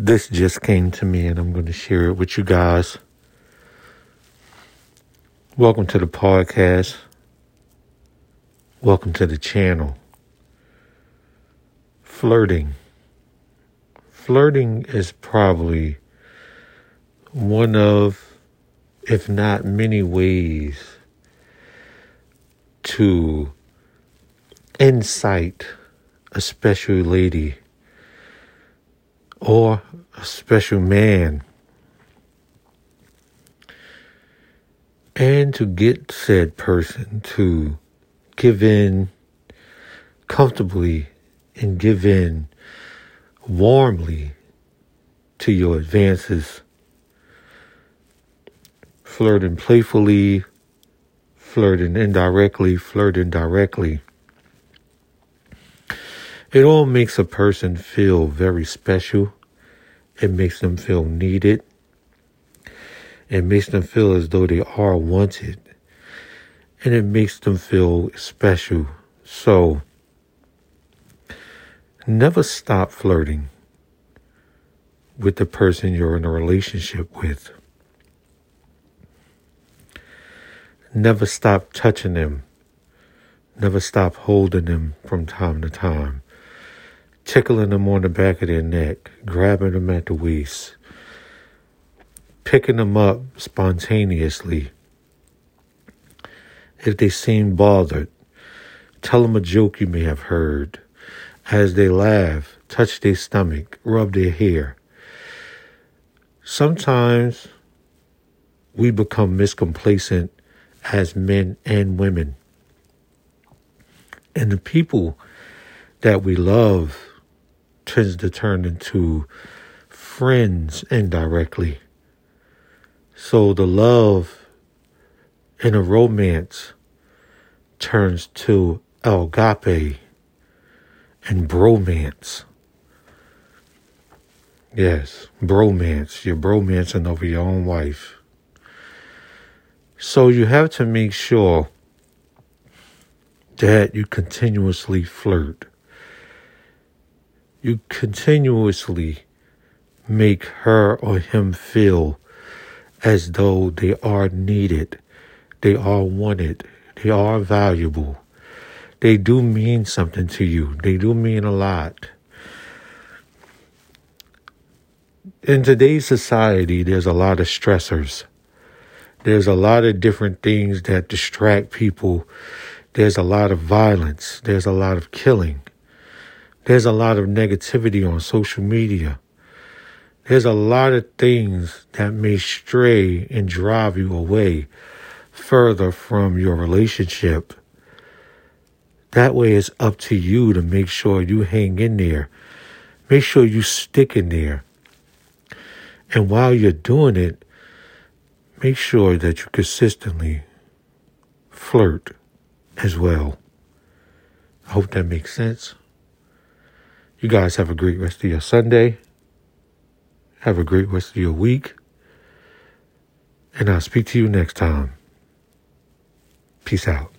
This just came to me and I'm going to share it with you guys. Welcome to the podcast. Welcome to the channel. Flirting. Flirting is probably one of, if not many ways, to incite a special lady or a special man. And to get said person to give in comfortably and give in warmly to your advances. Flirting playfully, flirting indirectly, flirting directly. It all makes a person feel very special. It makes them feel needed. It makes them feel as though they are wanted. And it makes them feel special. So, never stop flirting with the person you're in a relationship with. Never stop touching them. Never stop holding them from time to time tickling them on the back of their neck, grabbing them at the waist, picking them up spontaneously. If they seem bothered, tell them a joke you may have heard. As they laugh, touch their stomach, rub their hair. Sometimes we become miscomplacent as men and women. And the people that we love tends to turn into friends indirectly. So the love in a romance turns to agape and bromance. Yes, bromance. You're bromancing over your own wife. So you have to make sure that you continuously flirt you continuously make her or him feel as though they are needed, they are wanted, they are valuable. They do mean something to you, they do mean a lot. In today's society, there's a lot of stressors. There's a lot of different things that distract people. There's a lot of violence. There's a lot of killing. There's a lot of negativity on social media. There's a lot of things that may stray and drive you away further from your relationship. That way, it's up to you to make sure you hang in there. Make sure you stick in there. And while you're doing it, make sure that you consistently flirt as well. I hope that makes sense. You guys have a great rest of your Sunday. Have a great rest of your week. And I'll speak to you next time. Peace out.